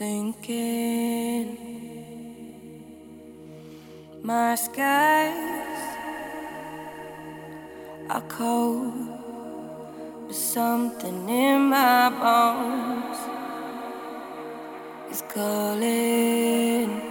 Skin. My skies are cold, but something in my bones is calling.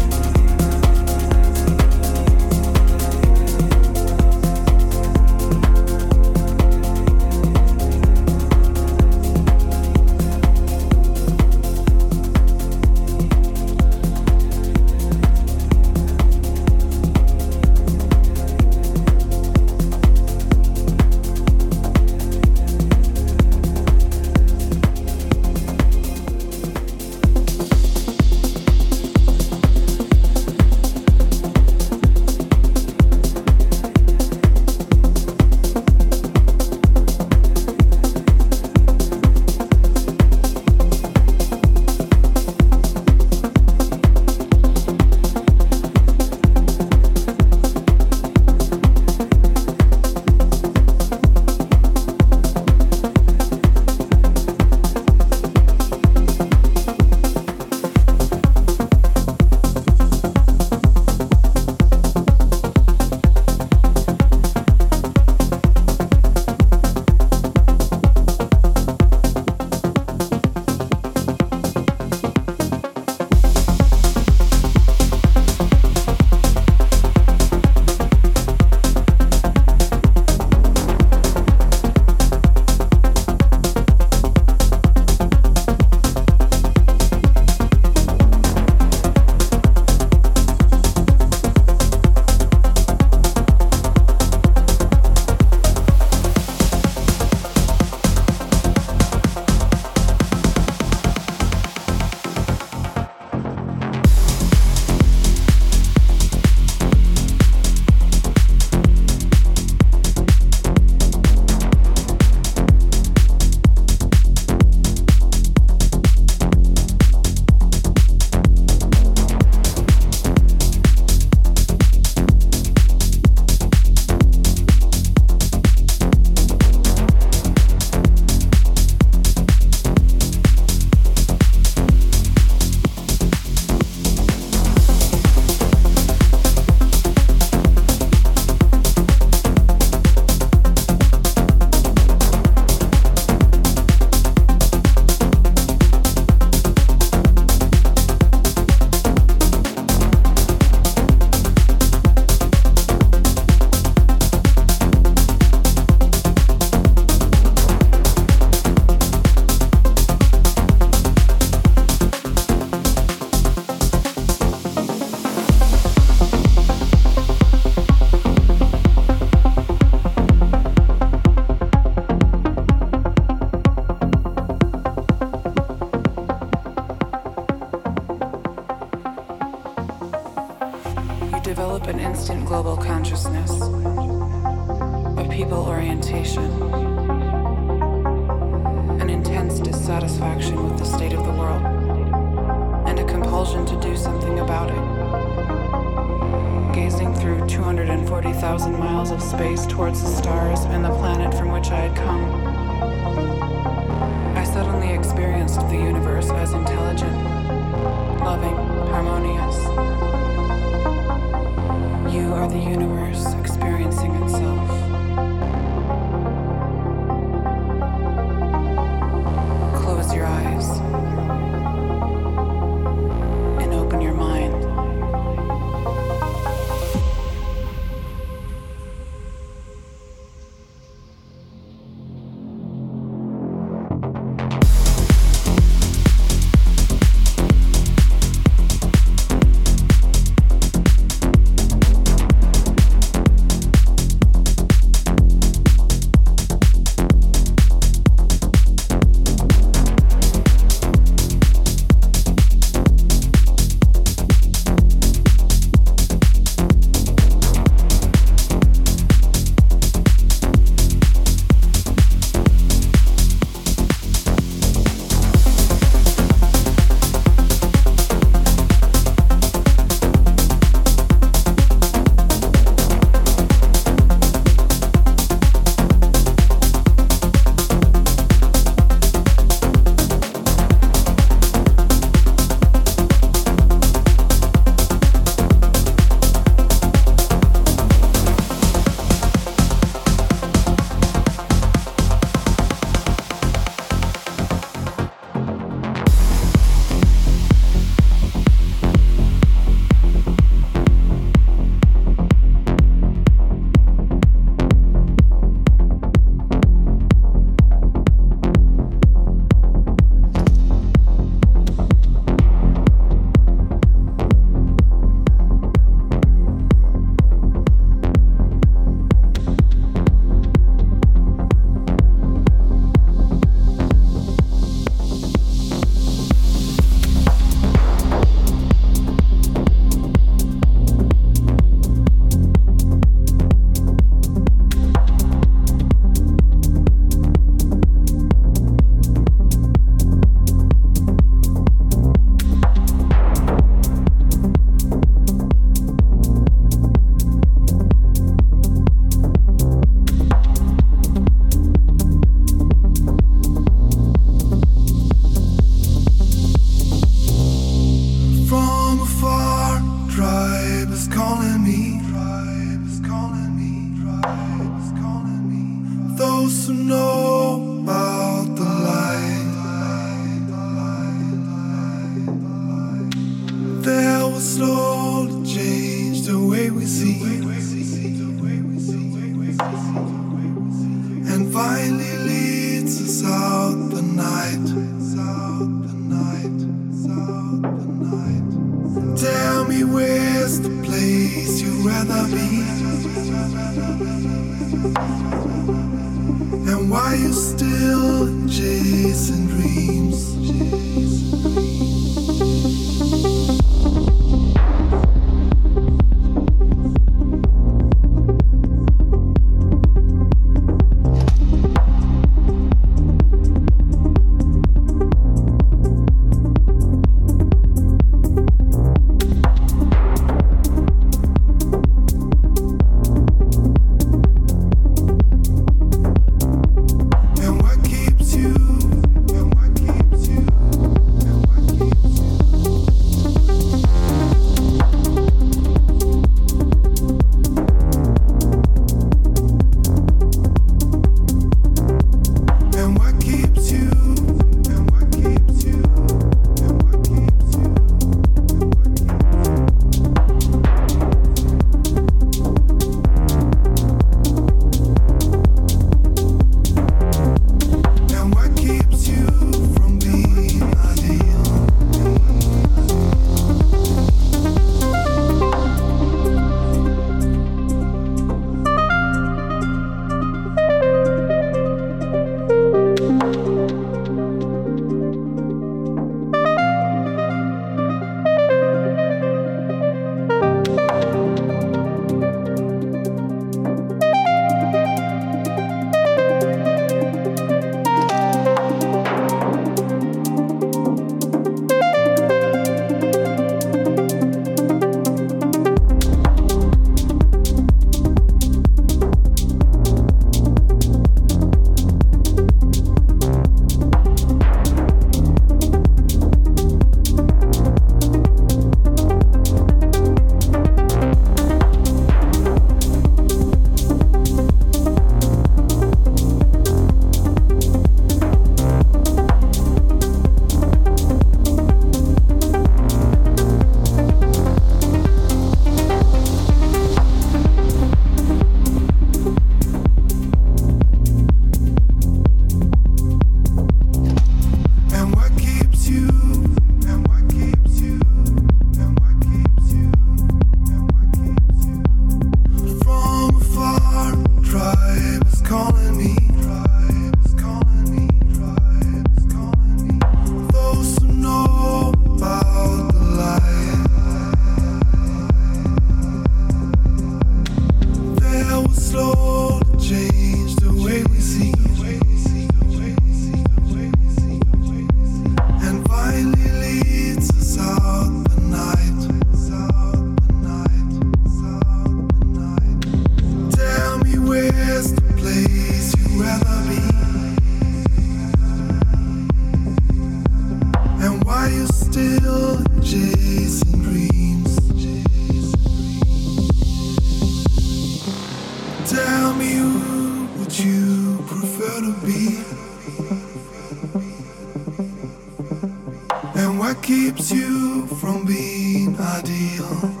What keeps you from being ideal?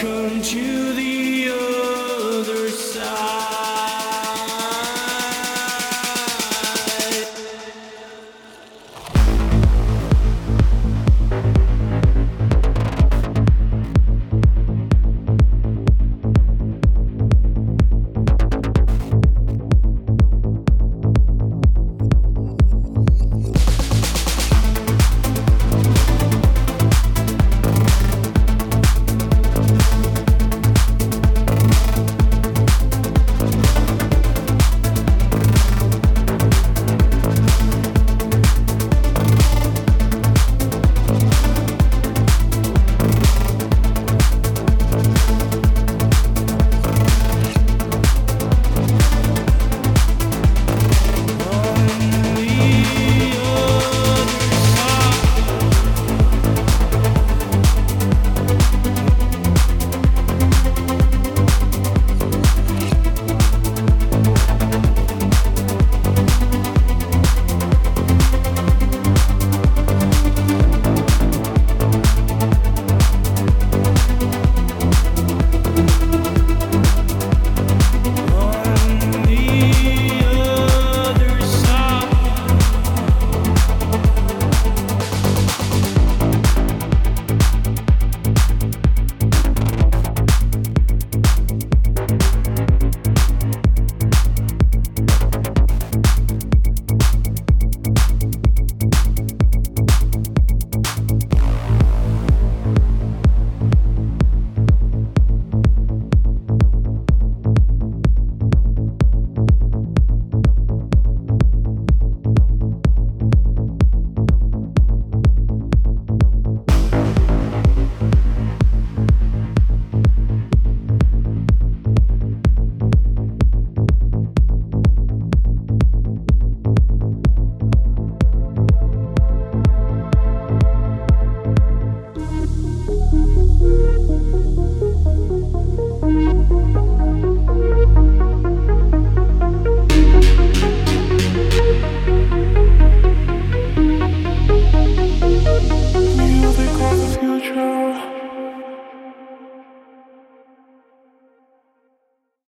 Welcome to the